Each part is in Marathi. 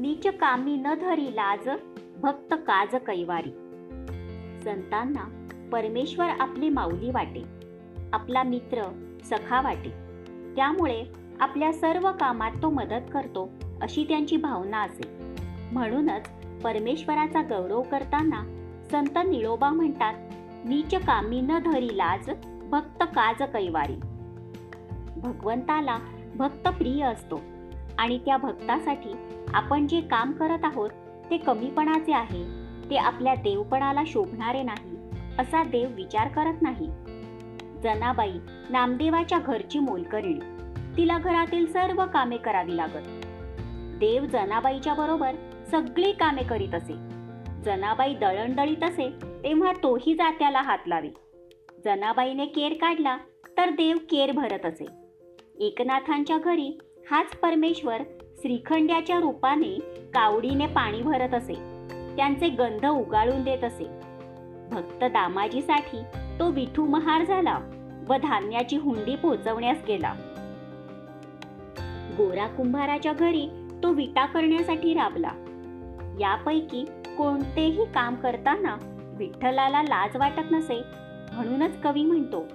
नीच कामी न धरी लाज भक्त काज कैवारी. संतांना परमेश्वर आपली माऊली वाटे आपला मित्र सखा वाटे. त्यामुळे आपल्या सर्व कामात तो मदत करतो अशी त्यांची भावना असे. म्हणूनच परमेश्वराचा गौरव करताना संत निळोबा म्हणतात नीच कामी न धरी लाज भक्त काज कैवारी. भगवंताला भक्त प्रिय असतो आणि त्या भक्तासाठी आपण जे काम करत आहोत ते कमीपणाचे आहे. ते आपल्या देवपणाला शोभणारे नाही असा देव विचार करत नाही. जनाबाई नामदेवाच्या घरची मोलकरीण तिला घरातील सर्व कामे करावी लागत. देव जनाबाईच्या बरोबर सगळी कामे करीत असे. जनाबाई दळणदळीत असे तेव्हा तोही जात्याला हात लावे. जनाबाईने केर काढला तर देव केर भरत असे. एकनाथांच्या घरी हाच परमेश्वर श्रीखंड्याच्या रूपाने कावडीने पाणी भरत असे. त्यांचे गंध उगाळून देत असे. भक्त दामाजीसाठी तो विठू महार झाला व धान्याची हुंडी पोचवण्यास गेला. गोरा कुंभाराच्या घरी तो विटा करण्यासाठी राबला. यापैकी कोणतेही काम करताना विठ्ठलाला लाज वाटत नसे म्हणूनच कवी म्हणतो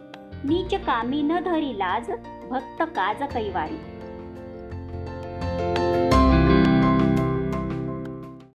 नीच कामी न धरी लाज भक्त काज कैवारी. thank you